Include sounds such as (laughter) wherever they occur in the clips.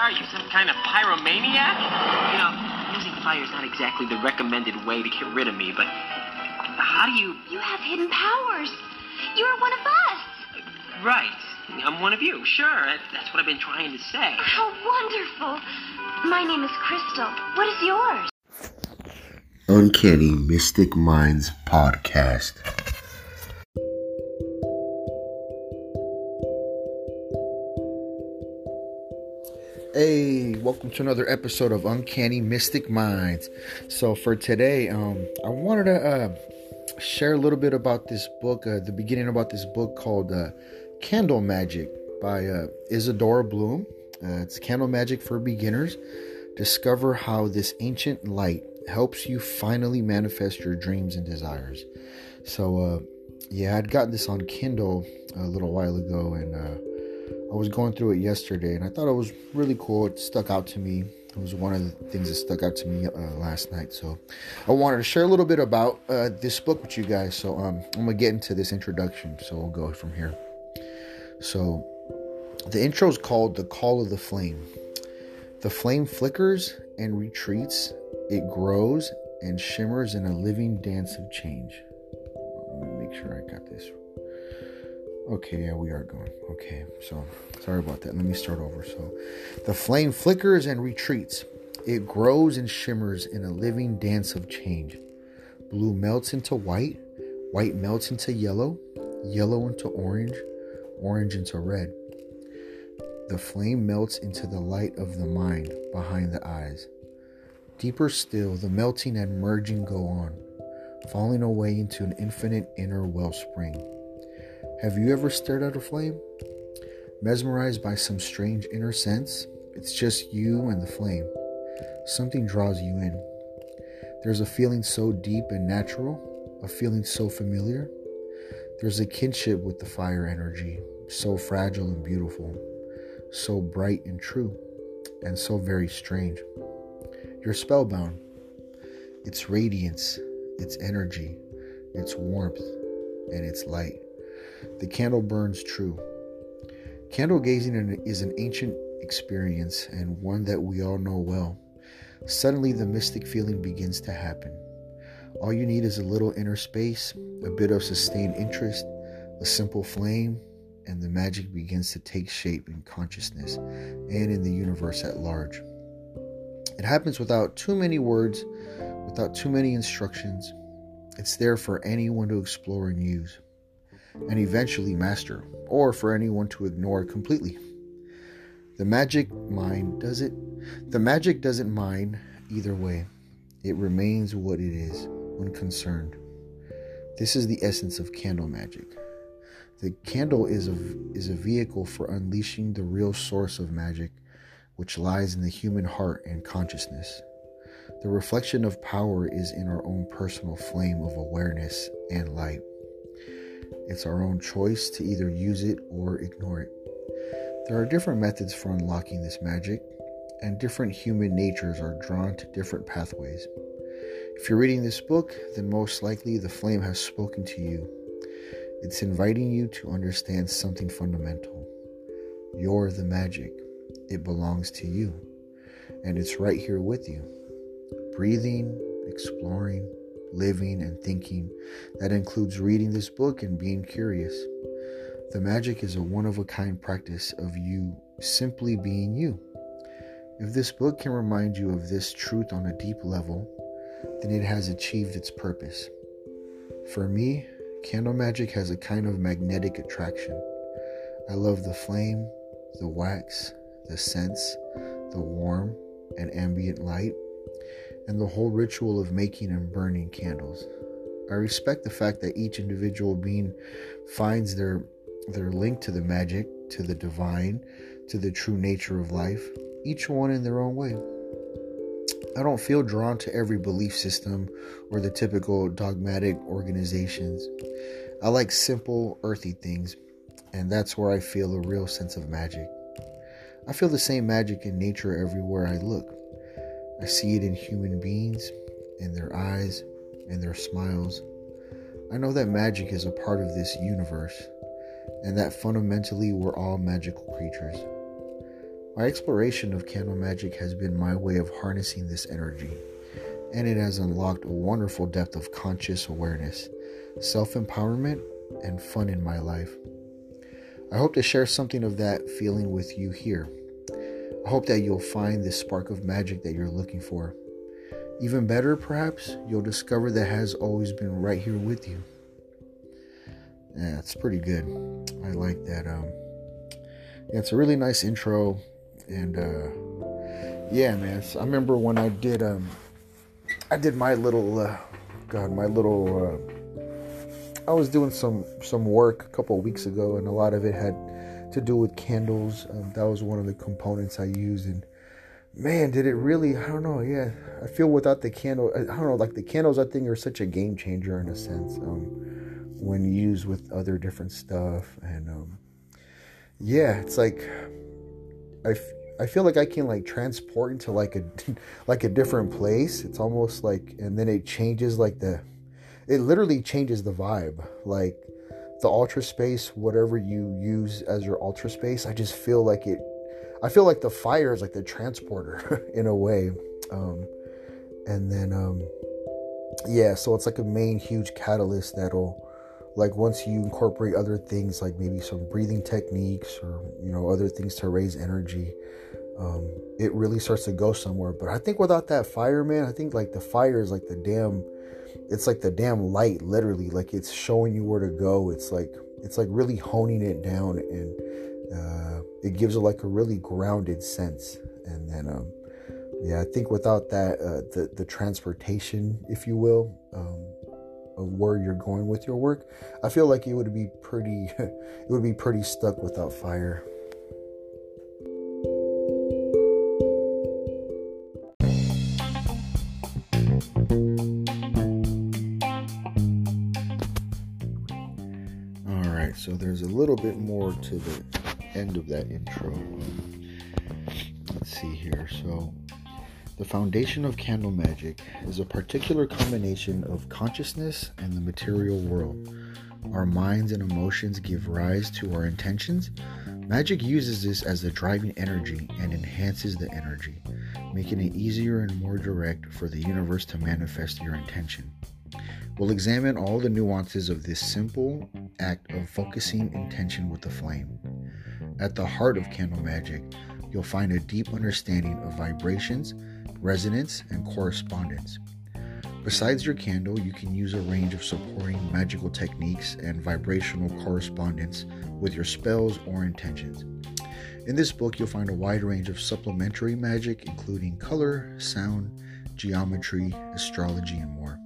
are you, some kind of pyromaniac? You know, using fire is not exactly the recommended way to get rid of me, but how do you. You have hidden powers. You're one of us. Right. I'm one of you, sure. That's what I've been trying to say. How wonderful. My name is Crystal. What is yours? Uncanny Mystic Minds Podcast. Welcome to another episode of Uncanny Mystic Minds. So for today, um, I wanted to uh, share a little bit about this book, uh, the beginning about this book called uh, Candle Magic by uh, Isadora Bloom. Uh, it's Candle Magic for Beginners. Discover how this ancient light helps you finally manifest your dreams and desires. So, uh, yeah, I'd gotten this on Kindle a little while ago, and I was going through it yesterday, and I thought it was really cool. It stuck out to me. It was one of the things that stuck out to me uh, last night. So, I wanted to share a little bit about uh, this book with you guys. So, um, I'm gonna get into this introduction. So, we'll go from here. So, the intro is called "The Call of the Flame." The flame flickers and retreats it grows and shimmers in a living dance of change. Let me make sure I got this. Okay, yeah, we are going. Okay, so sorry about that. Let me start over. So, the flame flickers and retreats. It grows and shimmers in a living dance of change. Blue melts into white, white melts into yellow, yellow into orange, orange into red. The flame melts into the light of the mind behind the eyes. Deeper still, the melting and merging go on, falling away into an infinite inner wellspring. Have you ever stared at a flame? Mesmerized by some strange inner sense? It's just you and the flame. Something draws you in. There's a feeling so deep and natural, a feeling so familiar. There's a kinship with the fire energy, so fragile and beautiful, so bright and true, and so very strange. You're spellbound. Its radiance, its energy, its warmth, and its light. The candle burns true. Candle gazing is an ancient experience and one that we all know well. Suddenly, the mystic feeling begins to happen. All you need is a little inner space, a bit of sustained interest, a simple flame, and the magic begins to take shape in consciousness and in the universe at large. It happens without too many words, without too many instructions. It's there for anyone to explore and use, and eventually master, or for anyone to ignore completely. The magic mind does it. The magic doesn't mind either way. It remains what it is when concerned. This is the essence of candle magic. The candle is a, is a vehicle for unleashing the real source of magic which lies in the human heart and consciousness. The reflection of power is in our own personal flame of awareness and light. It's our own choice to either use it or ignore it. There are different methods for unlocking this magic, and different human natures are drawn to different pathways. If you're reading this book, then most likely the flame has spoken to you. It's inviting you to understand something fundamental. You're the magic. It belongs to you, and it's right here with you. Breathing, exploring, living, and thinking. That includes reading this book and being curious. The magic is a one of a kind practice of you simply being you. If this book can remind you of this truth on a deep level, then it has achieved its purpose. For me, candle magic has a kind of magnetic attraction. I love the flame, the wax, the scents, the warm and ambient light, and the whole ritual of making and burning candles. I respect the fact that each individual being finds their their link to the magic, to the divine, to the true nature of life, each one in their own way. I don't feel drawn to every belief system or the typical dogmatic organizations. I like simple, earthy things, and that's where I feel a real sense of magic. I feel the same magic in nature everywhere I look. I see it in human beings, in their eyes, in their smiles. I know that magic is a part of this universe, and that fundamentally we're all magical creatures. My exploration of candle magic has been my way of harnessing this energy, and it has unlocked a wonderful depth of conscious awareness, self empowerment, and fun in my life. I hope to share something of that feeling with you here. I hope that you'll find this spark of magic that you're looking for. Even better, perhaps, you'll discover that has always been right here with you. Yeah, it's pretty good. I like that. Um, yeah, it's a really nice intro, and uh, yeah, man. I remember when I did um, I did my little, uh, God, my little. Uh, I was doing some some work a couple of weeks ago, and a lot of it had to do with candles. Um, that was one of the components I used, and man, did it really? I don't know. Yeah, I feel without the candle, I don't know. Like the candles, I think are such a game changer in a sense. Um, when used with other different stuff, and um, yeah, it's like I, f- I feel like I can like transport into like a (laughs) like a different place. It's almost like, and then it changes like the it literally changes the vibe. Like the altar space, whatever you use as your altar space, I just feel like it. I feel like the fire is like the transporter (laughs) in a way, um, and then um, yeah, so it's like a main huge catalyst that'll like once you incorporate other things like maybe some breathing techniques or you know other things to raise energy um, it really starts to go somewhere but i think without that fire man i think like the fire is like the damn it's like the damn light literally like it's showing you where to go. It's like it's like really honing it down and uh, it gives it like a really grounded sense. And then um, yeah i think without that uh, the the transportation if you will um, of where you're going with your work i feel like it would be pretty (laughs) it would be pretty stuck without fire to the end of that intro. Uh, let's see here. So, the foundation of candle magic is a particular combination of consciousness and the material world. Our minds and emotions give rise to our intentions. Magic uses this as the driving energy and enhances the energy, making it easier and more direct for the universe to manifest your intention. We'll examine all the nuances of this simple act of focusing intention with the flame. At the heart of candle magic, you'll find a deep understanding of vibrations, resonance, and correspondence. Besides your candle, you can use a range of supporting magical techniques and vibrational correspondence with your spells or intentions. In this book, you'll find a wide range of supplementary magic, including color, sound, geometry, astrology, and more.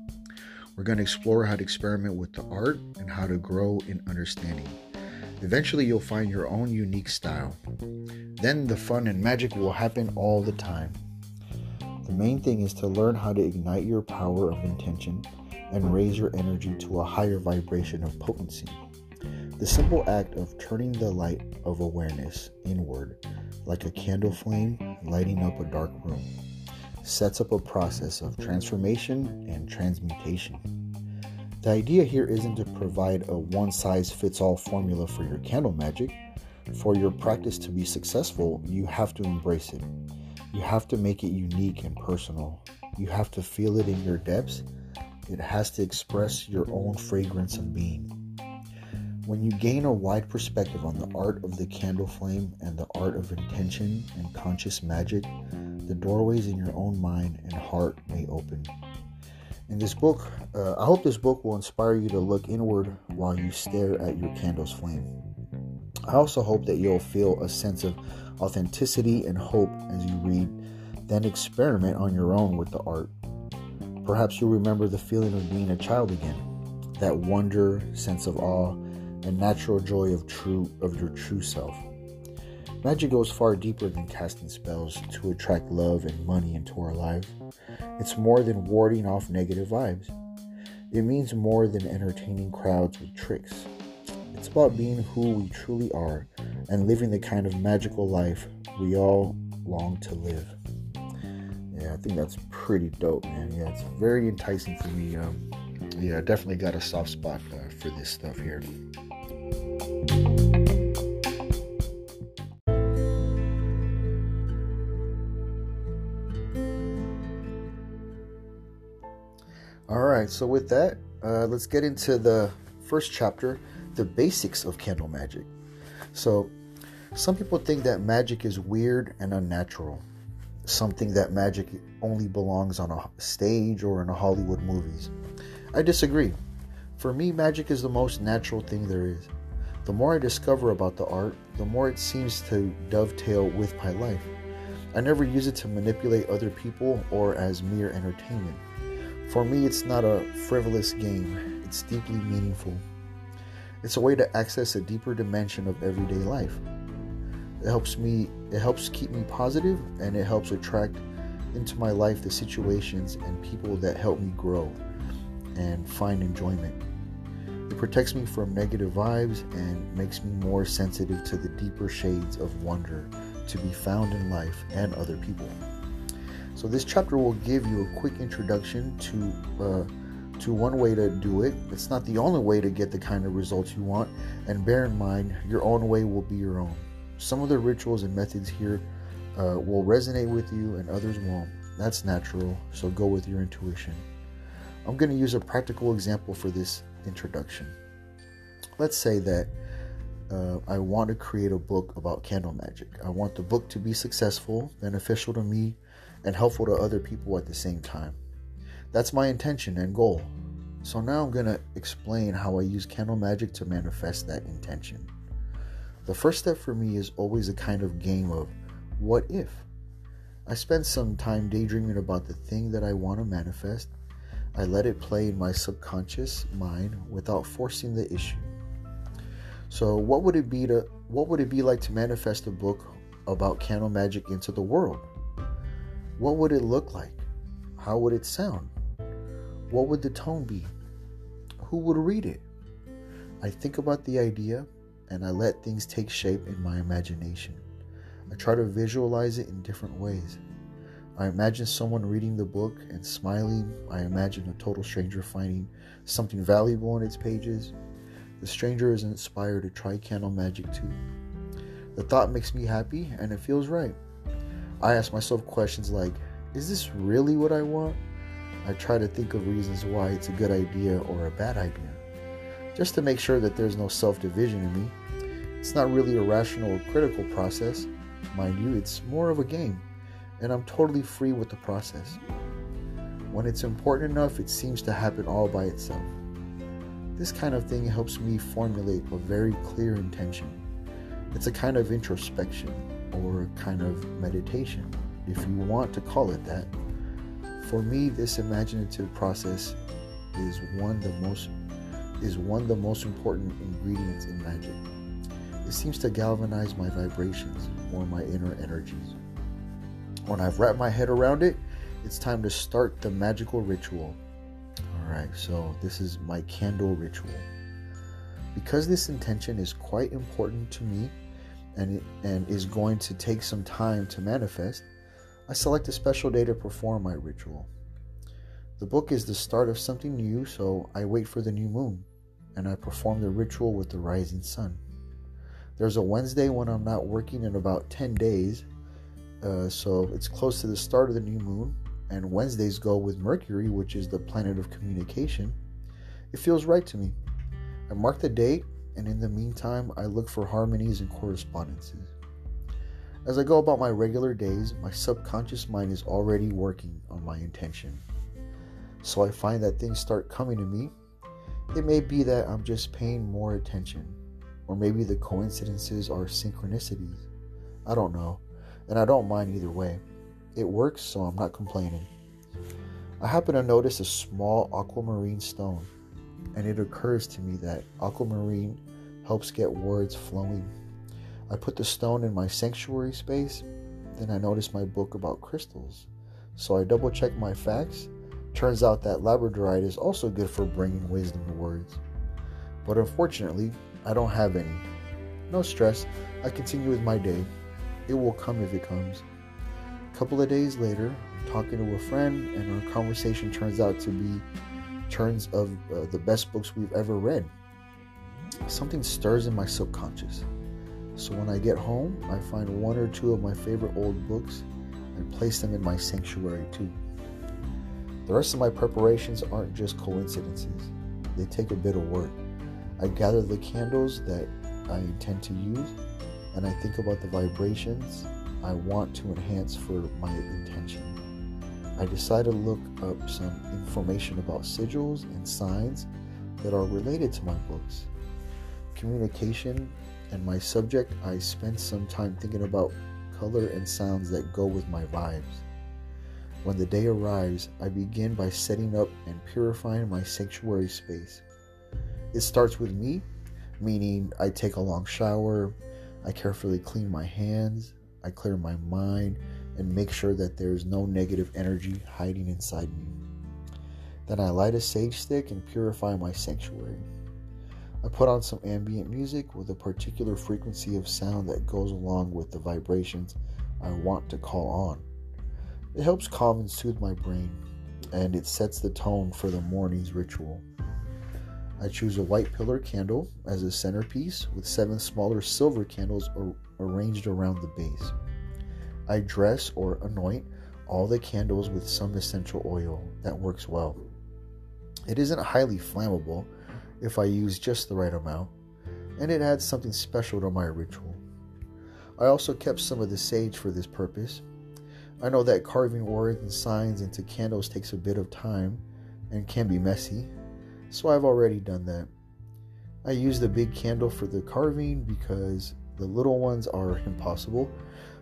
We're going to explore how to experiment with the art and how to grow in understanding. Eventually, you'll find your own unique style. Then the fun and magic will happen all the time. The main thing is to learn how to ignite your power of intention and raise your energy to a higher vibration of potency. The simple act of turning the light of awareness inward, like a candle flame lighting up a dark room sets up a process of transformation and transmutation. The idea here isn't to provide a one size fits all formula for your candle magic. For your practice to be successful, you have to embrace it. You have to make it unique and personal. You have to feel it in your depths. It has to express your own fragrance of being. When you gain a wide perspective on the art of the candle flame and the art of intention and conscious magic, the doorways in your own mind and heart may open. In this book, uh, I hope this book will inspire you to look inward while you stare at your candle's flame. I also hope that you'll feel a sense of authenticity and hope as you read, then experiment on your own with the art. Perhaps you'll remember the feeling of being a child again, that wonder, sense of awe, and natural joy of true of your true self. Magic goes far deeper than casting spells to attract love and money into our lives. It's more than warding off negative vibes. It means more than entertaining crowds with tricks. It's about being who we truly are and living the kind of magical life we all long to live. Yeah, I think that's pretty dope, man. Yeah, it's very enticing for me. Um, yeah, definitely got a soft spot uh, for this stuff here. All right, so with that, uh, let's get into the first chapter the basics of candle magic. So, some people think that magic is weird and unnatural, something that magic only belongs on a stage or in a Hollywood movies. I disagree. For me, magic is the most natural thing there is. The more I discover about the art, the more it seems to dovetail with my life. I never use it to manipulate other people or as mere entertainment. For me, it's not a frivolous game, it's deeply meaningful. It's a way to access a deeper dimension of everyday life. It helps me it helps keep me positive and it helps attract into my life the situations and people that help me grow and find enjoyment. It protects me from negative vibes and makes me more sensitive to the deeper shades of wonder to be found in life and other people. So this chapter will give you a quick introduction to uh, to one way to do it. It's not the only way to get the kind of results you want, and bear in mind your own way will be your own. Some of the rituals and methods here uh, will resonate with you, and others won't. That's natural. So go with your intuition. I'm going to use a practical example for this introduction. Let's say that uh, I want to create a book about candle magic. I want the book to be successful, beneficial to me, and helpful to other people at the same time. That's my intention and goal. So now I'm going to explain how I use candle magic to manifest that intention. The first step for me is always a kind of game of what if. I spend some time daydreaming about the thing that I want to manifest. I let it play in my subconscious mind without forcing the issue. So what would it be to what would it be like to manifest a book about candle magic into the world? What would it look like? How would it sound? What would the tone be? Who would read it? I think about the idea and I let things take shape in my imagination. I try to visualize it in different ways. I imagine someone reading the book and smiling. I imagine a total stranger finding something valuable in its pages. The stranger is inspired to try candle magic too. The thought makes me happy and it feels right. I ask myself questions like Is this really what I want? I try to think of reasons why it's a good idea or a bad idea, just to make sure that there's no self division in me. It's not really a rational or critical process, mind you, it's more of a game, and I'm totally free with the process. When it's important enough, it seems to happen all by itself. This kind of thing helps me formulate a very clear intention. It's a kind of introspection or kind of meditation, if you want to call it that. For me, this imaginative process is one the most is one of the most important ingredients in magic. It seems to galvanize my vibrations or my inner energies. When I've wrapped my head around it, it's time to start the magical ritual. Alright, so this is my candle ritual. Because this intention is quite important to me and, and is going to take some time to manifest, I select a special day to perform my ritual. The book is the start of something new, so I wait for the new moon and I perform the ritual with the rising sun. There's a Wednesday when I'm not working in about 10 days, uh, so it's close to the start of the new moon, and Wednesdays go with Mercury, which is the planet of communication. It feels right to me. I mark the date, and in the meantime, I look for harmonies and correspondences. As I go about my regular days, my subconscious mind is already working on my intention. So I find that things start coming to me. It may be that I'm just paying more attention, or maybe the coincidences are synchronicities. I don't know, and I don't mind either way. It works, so I'm not complaining. I happen to notice a small aquamarine stone, and it occurs to me that aquamarine helps get words flowing I put the stone in my sanctuary space. Then I noticed my book about crystals. So I double checked my facts. Turns out that labradorite is also good for bringing wisdom to words. But unfortunately, I don't have any. No stress. I continue with my day. It will come if it comes. A couple of days later, I'm talking to a friend, and our conversation turns out to be turns of uh, the best books we've ever read. Something stirs in my subconscious. So when I get home, I find one or two of my favorite old books and place them in my sanctuary too. The rest of my preparations aren't just coincidences, they take a bit of work. I gather the candles that I intend to use, and I think about the vibrations I want to enhance for my intention. I decided to look up some information about sigils and signs that are related to my books. Communication and my subject, I spent some time thinking about color and sounds that go with my vibes. When the day arrives, I begin by setting up and purifying my sanctuary space. It starts with me, meaning I take a long shower, I carefully clean my hands, I clear my mind, and make sure that there is no negative energy hiding inside me. Then I light a sage stick and purify my sanctuary. I put on some ambient music with a particular frequency of sound that goes along with the vibrations I want to call on. It helps calm and soothe my brain, and it sets the tone for the morning's ritual. I choose a white pillar candle as a centerpiece with seven smaller silver candles ar- arranged around the base. I dress or anoint all the candles with some essential oil that works well. It isn't highly flammable if I use just the right amount, and it adds something special to my ritual. I also kept some of the sage for this purpose. I know that carving words and signs into candles takes a bit of time and can be messy, so I've already done that. I use the big candle for the carving because the little ones are impossible.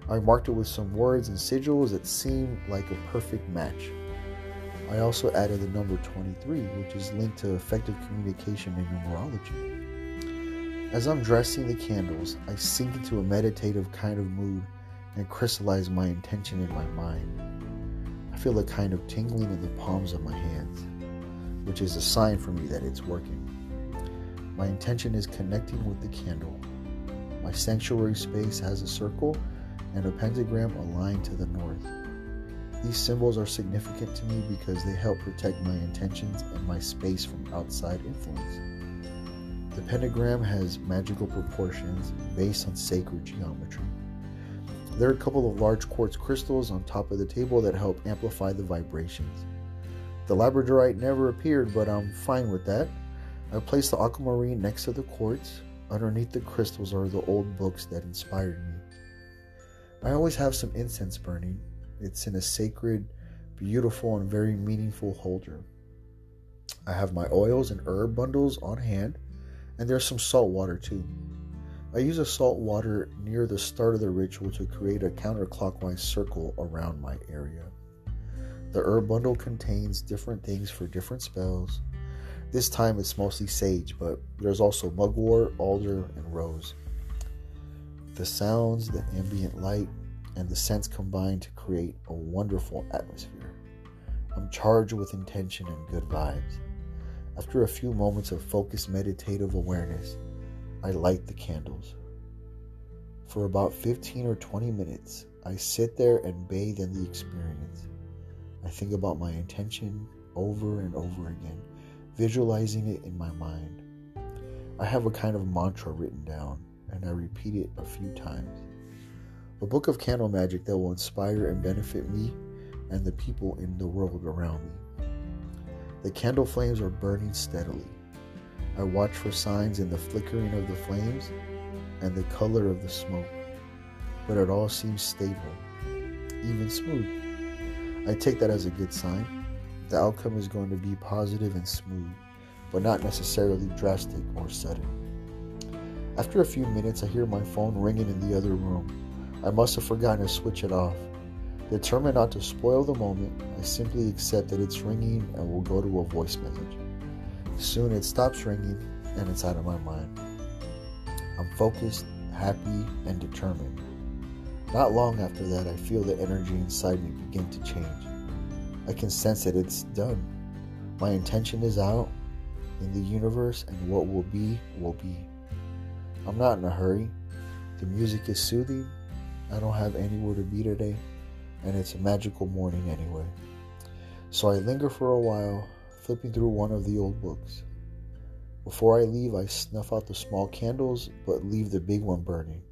I marked it with some words and sigils that seem like a perfect match. I also added the number 23, which is linked to effective communication in numerology. As I'm dressing the candles, I sink into a meditative kind of mood and crystallize my intention in my mind. I feel a kind of tingling in the palms of my hands, which is a sign for me that it's working. My intention is connecting with the candle. My sanctuary space has a circle and a pentagram aligned to the north. These symbols are significant to me because they help protect my intentions and my space from outside influence. The pentagram has magical proportions based on sacred geometry. There are a couple of large quartz crystals on top of the table that help amplify the vibrations. The labradorite never appeared, but I'm fine with that. I placed the aquamarine next to the quartz. Underneath the crystals are the old books that inspired me. I always have some incense burning. It's in a sacred, beautiful, and very meaningful holder. I have my oils and herb bundles on hand, and there's some salt water too. I use a salt water near the start of the ritual to create a counterclockwise circle around my area. The herb bundle contains different things for different spells. This time it's mostly sage, but there's also mugwort, alder, and rose. The sounds, the ambient light, and the scents combine to create a wonderful atmosphere. I'm charged with intention and good vibes. After a few moments of focused meditative awareness, I light the candles. For about 15 or 20 minutes, I sit there and bathe in the experience. I think about my intention over and over again, visualizing it in my mind. I have a kind of mantra written down, and I repeat it a few times. A book of candle magic that will inspire and benefit me and the people in the world around me. The candle flames are burning steadily. I watch for signs in the flickering of the flames and the color of the smoke, but it all seems stable, even smooth. I take that as a good sign. The outcome is going to be positive and smooth, but not necessarily drastic or sudden. After a few minutes, I hear my phone ringing in the other room. I must have forgotten to switch it off. Determined not to spoil the moment, I simply accept that it's ringing and will go to a voice message. Soon it stops ringing and it's out of my mind. I'm focused, happy, and determined. Not long after that, I feel the energy inside me begin to change. I can sense that it's done. My intention is out in the universe, and what will be, will be. I'm not in a hurry. The music is soothing. I don't have anywhere to be today, and it's a magical morning anyway. So I linger for a while, flipping through one of the old books. Before I leave, I snuff out the small candles, but leave the big one burning.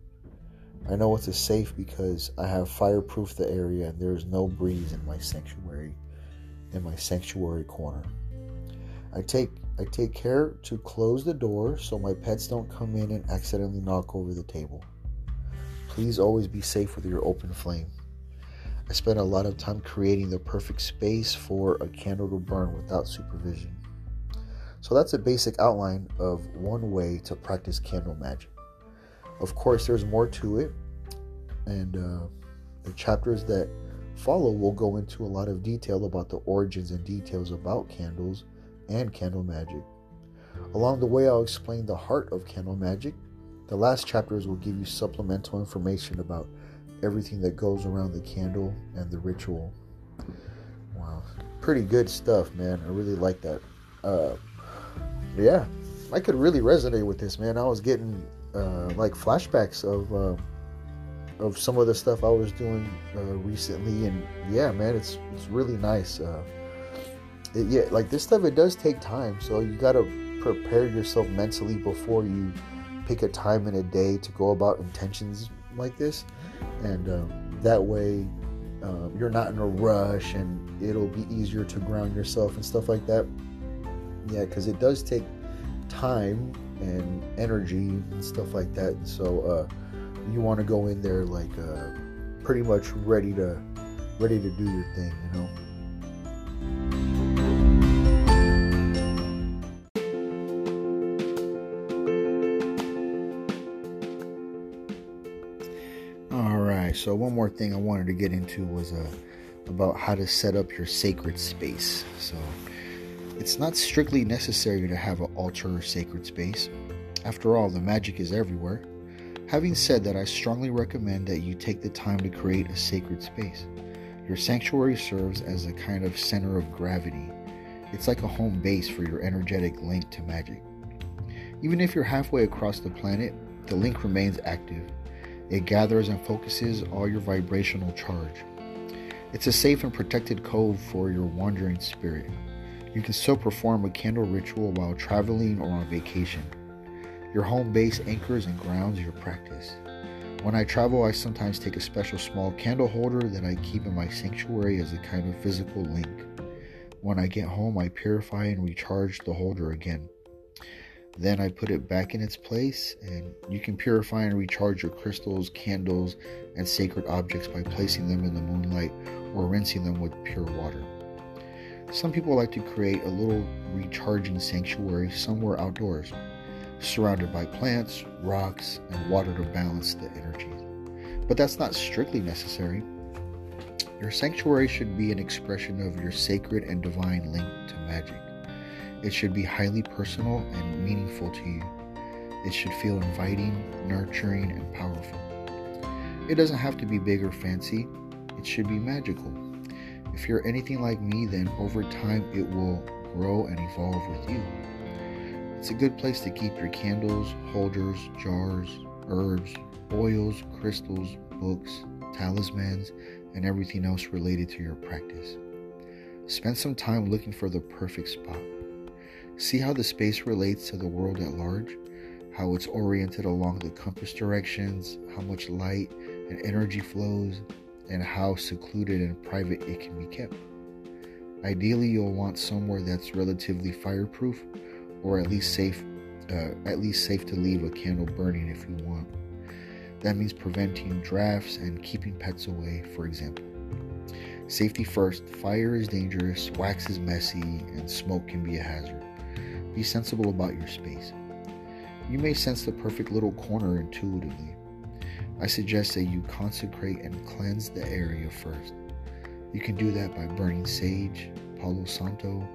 I know it's a safe because I have fireproofed the area and there is no breeze in my sanctuary. in my sanctuary corner. I take I take care to close the door so my pets don't come in and accidentally knock over the table. Please always be safe with your open flame. I spend a lot of time creating the perfect space for a candle to burn without supervision. So that's a basic outline of one way to practice candle magic. Of course, there's more to it, and uh, the chapters that follow will go into a lot of detail about the origins and details about candles and candle magic. Along the way, I'll explain the heart of candle magic. The last chapters will give you supplemental information about everything that goes around the candle and the ritual. Wow, pretty good stuff, man. I really like that. Uh, yeah, I could really resonate with this, man. I was getting uh, like flashbacks of uh, of some of the stuff I was doing uh, recently, and yeah, man, it's it's really nice. It, yeah, like this stuff, it does take time, so you gotta prepare yourself mentally before you pick a time in a day to go about intentions like this, and um, that way um, you're not in a rush, and it'll be easier to ground yourself and stuff like that. Yeah, because it does take time and energy and stuff like that. And so uh, you want to go in there like uh, pretty much ready to ready to do your thing, you know. So one more thing I wanted to get into was uh, about how to set up your sacred space. So it's not strictly necessary to have an altar or sacred space. After all, the magic is everywhere. Having said that, I strongly recommend that you take the time to create a sacred space. Your sanctuary serves as a kind of center of gravity. It's like a home base for your energetic link to magic. Even if you're halfway across the planet, the link remains active. It gathers and focuses all your vibrational charge. It's a safe and protected cove for your wandering spirit. You can still perform a candle ritual while traveling or on vacation. Your home base anchors and grounds your practice. When I travel, I sometimes take a special small candle holder that I keep in my sanctuary as a kind of physical link. When I get home, I purify and recharge the holder again. Then I put it back in its place, and you can purify and recharge your crystals, candles, and sacred objects by placing them in the moonlight or rinsing them with pure water. Some people like to create a little recharging sanctuary somewhere outdoors surrounded by plants, rocks, and water to balance the energy. But that's not strictly necessary. Your sanctuary should be an expression of your sacred and divine link to magic. It should be highly personal and meaningful to you. It should feel inviting, nurturing, and powerful. It doesn't have to be big or fancy, it should be magical. If you're anything like me, then over time it will grow and evolve with you. It's a good place to keep your candles, holders, jars, herbs, oils, crystals, books, talismans, and everything else related to your practice. Spend some time looking for the perfect spot. See how the space relates to the world at large, how it's oriented along the compass directions, how much light and energy flows, and how secluded and private it can be kept. Ideally, you'll want somewhere that's relatively fireproof or at least safe uh, at least safe to leave a candle burning if you want. That means preventing drafts and keeping pets away, for example. Safety first, fire is dangerous, wax is messy, and smoke can be a hazard. Be sensible about your space. You may sense the perfect little corner intuitively. I suggest that you consecrate and cleanse the area first. You can do that by burning sage, palo santo,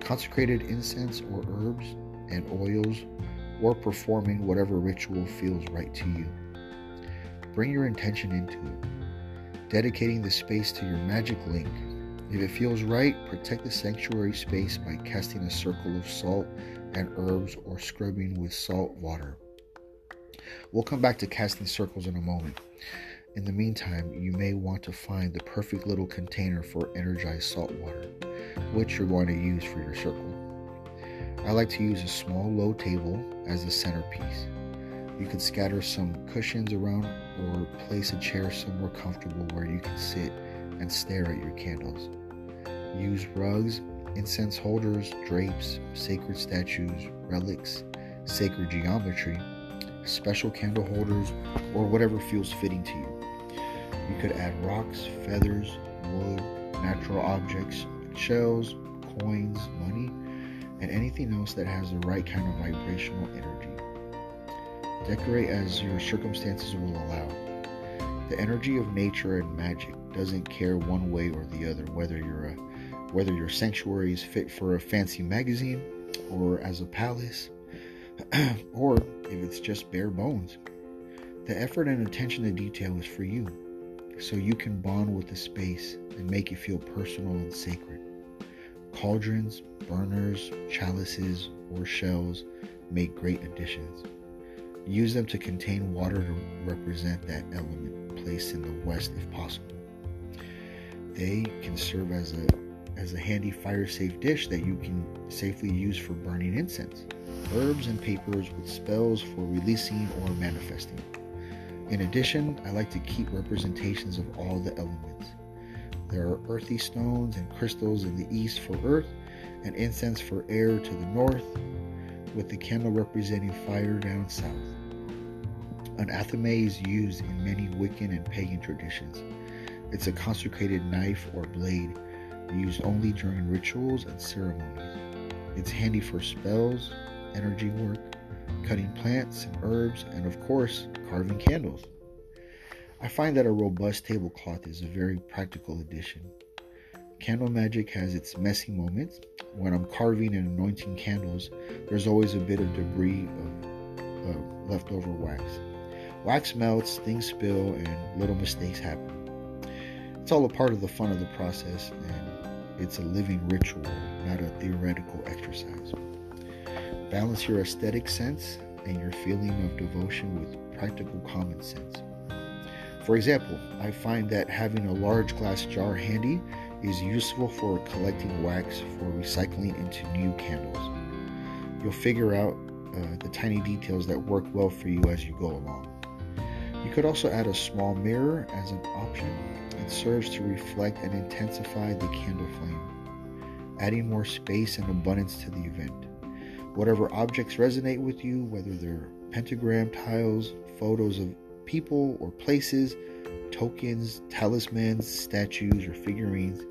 consecrated incense or herbs and oils, or performing whatever ritual feels right to you. Bring your intention into it, dedicating the space to your magic link. If it feels right, protect the sanctuary space by casting a circle of salt and herbs or scrubbing with salt water. We'll come back to casting circles in a moment. In the meantime, you may want to find the perfect little container for energized salt water which you're going to use for your circle. I like to use a small low table as the centerpiece. You can scatter some cushions around or place a chair somewhere comfortable where you can sit and stare at your candles. Use rugs, incense holders, drapes, sacred statues, relics, sacred geometry, special candle holders, or whatever feels fitting to you. You could add rocks, feathers, wood, natural objects, shells, coins, money, and anything else that has the right kind of vibrational energy. Decorate as your circumstances will allow. The energy of nature and magic doesn't care one way or the other whether you're a whether your sanctuary is fit for a fancy magazine or as a palace (clears throat) or if it's just bare bones. The effort and attention to detail is for you so you can bond with the space and make it feel personal and sacred. Cauldrons, burners, chalices, or shells make great additions. Use them to contain water to represent that element placed in the west if possible. They can serve as a as a handy fire safe dish that you can safely use for burning incense, herbs and papers with spells for releasing or manifesting. In addition, I like to keep representations of all the elements. There are earthy stones and crystals in the east for earth, and incense for air to the north, with the candle representing fire down south. An athame is used in many Wiccan and pagan traditions. It's a consecrated knife or blade used only during rituals and ceremonies. It's handy for spells, energy work, cutting plants and herbs, and of course, carving candles. I find that a robust tablecloth is a very practical addition. Candle magic has its messy moments. When I'm carving and anointing candles, there's always a bit of debris of uh, leftover wax. Wax melts, things spill, and little mistakes happen. It's all a part of the fun of the process, and it's a living ritual, not a theoretical exercise. Balance your aesthetic sense and your feeling of devotion with practical common sense. For example, I find that having a large glass jar handy is useful for collecting wax for recycling into new candles. You'll figure out uh, the tiny details that work well for you as you go along. You could also add a small mirror as an option. Serves to reflect and intensify the candle flame, adding more space and abundance to the event. Whatever objects resonate with you, whether they're pentagram tiles, photos of people or places, tokens, talismans, statues, or figurines,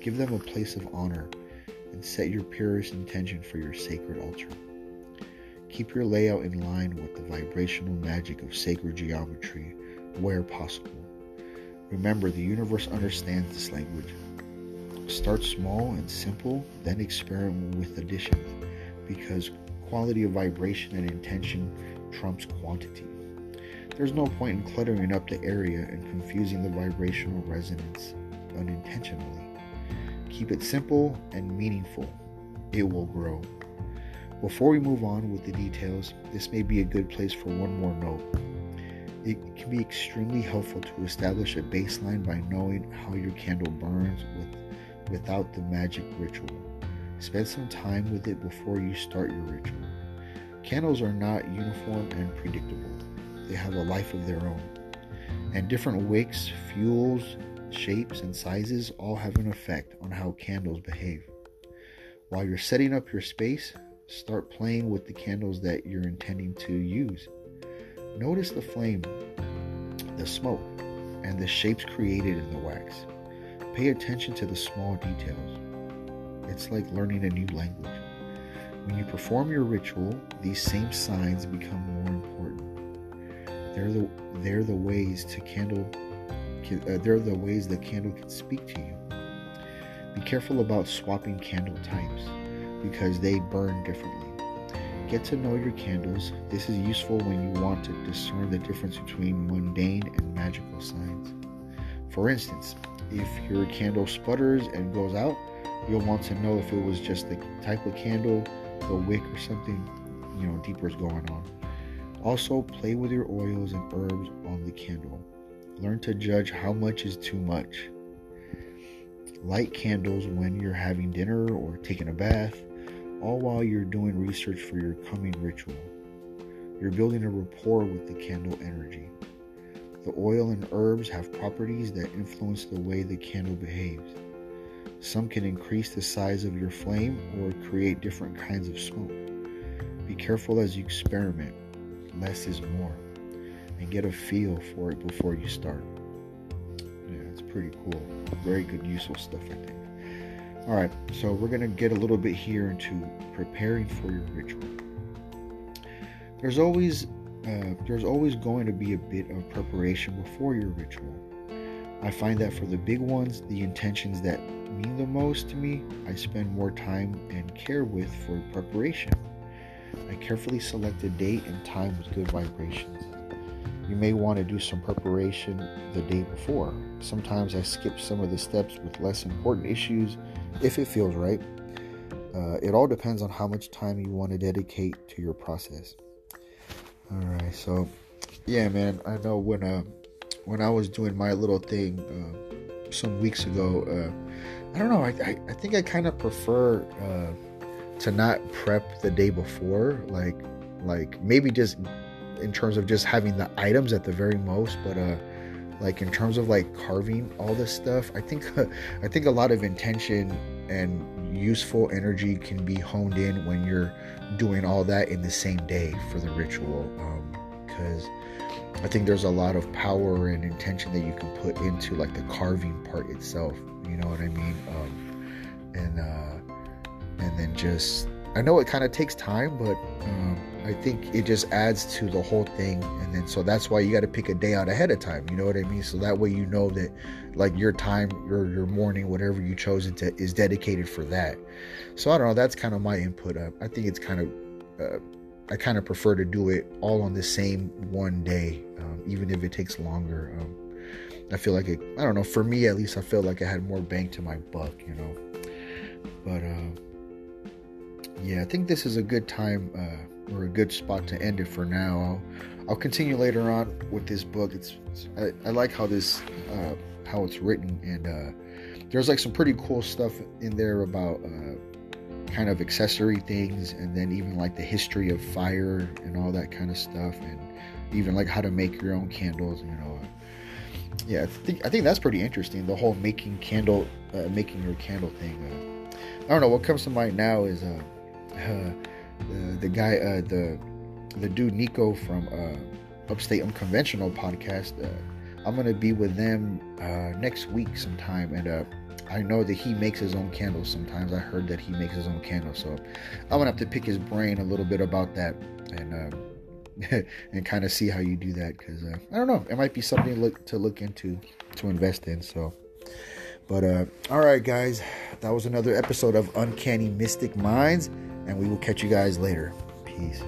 give them a place of honor and set your purest intention for your sacred altar. Keep your layout in line with the vibrational magic of sacred geometry where possible. Remember, the universe understands this language. Start small and simple, then experiment with additions because quality of vibration and intention trumps quantity. There's no point in cluttering up the area and confusing the vibrational resonance unintentionally. Keep it simple and meaningful. It will grow. Before we move on with the details, this may be a good place for one more note. It can be extremely helpful to establish a baseline by knowing how your candle burns with, without the magic ritual. Spend some time with it before you start your ritual. Candles are not uniform and predictable, they have a life of their own. And different wicks, fuels, shapes, and sizes all have an effect on how candles behave. While you're setting up your space, start playing with the candles that you're intending to use. Notice the flame, the smoke, and the shapes created in the wax. Pay attention to the small details. It's like learning a new language. When you perform your ritual, these same signs become more important. They're the, they're the ways to candle uh, they're the ways the candle can speak to you. Be careful about swapping candle types because they burn differently. Get to know your candles. This is useful when you want to discern the difference between mundane and magical signs. For instance, if your candle sputters and goes out, you'll want to know if it was just the type of candle, the wick, or something you know deeper is going on. Also, play with your oils and herbs on the candle. Learn to judge how much is too much. Light candles when you're having dinner or taking a bath, all while you're doing research for your coming ritual. You're building a rapport with the candle energy. The oil and herbs have properties that influence the way the candle behaves. Some can increase the size of your flame or create different kinds of smoke. Be careful as you experiment. Less is more. And get a feel for it before you start. Yeah, it's pretty cool. Very good, useful stuff, I think. All right, so we're going to get a little bit here into preparing for your ritual. There's always uh, there's always going to be a bit of preparation before your ritual. I find that for the big ones, the intentions that mean the most to me, I spend more time and care with for preparation. I carefully select a date and time with good vibrations. You may want to do some preparation the day before. Sometimes I skip some of the steps with less important issues if it feels right. Uh, it all depends on how much time you want to dedicate to your process. All right, so yeah, man, I know when uh when I was doing my little thing uh, some weeks ago, uh, I don't know, I I, I think I kind of prefer uh, to not prep the day before, like like maybe just in terms of just having the items at the very most, but uh like in terms of like carving all this stuff i think (laughs) i think a lot of intention and useful energy can be honed in when you're doing all that in the same day for the ritual because um, i think there's a lot of power and intention that you can put into like the carving part itself you know what i mean? Um, and uh and then just i know it kind of takes time but um I think it just adds to the whole thing. And then so that's why you got to pick a day out ahead of time. You know what I mean? So that way you know that like your time or your morning, whatever you chose it to, is dedicated for that. So I don't know. That's kind of my input. Uh, I think it's kind of, uh, I kind of prefer to do it all on the same one day, um, even if it takes longer. Um, I feel like it, I don't know, for me at least, I feel like I had more bang to my buck, you know. But, uh, yeah, I think this is a good time. Uh, or a good spot to end it for now. I'll, I'll continue later on with this book. It's, it's I, I, like how this uh, how it's written, and uh, there's like some pretty cool stuff in there about uh, kind of accessory things, and then even like the history of fire and all that kind of stuff, and even like how to make your own candles. You know, yeah, I think I think that's pretty interesting. The whole making candle, uh, making your candle thing. Uh, I don't know what comes to mind now is. Uh, the, the guy, uh, the the dude Nico from uh, Upstate Unconventional podcast. Uh, I'm gonna be with them uh, next week sometime, and uh, I know that he makes his own candles. Sometimes I heard that he makes his own candles, so I'm gonna have to pick his brain a little bit about that, and uh, (laughs) and kind of see how you do that because uh, I don't know, it might be something to look to look into to invest in. So. But uh, all right, guys, that was another episode of Uncanny Mystic Minds and we will catch you guys later. Peace.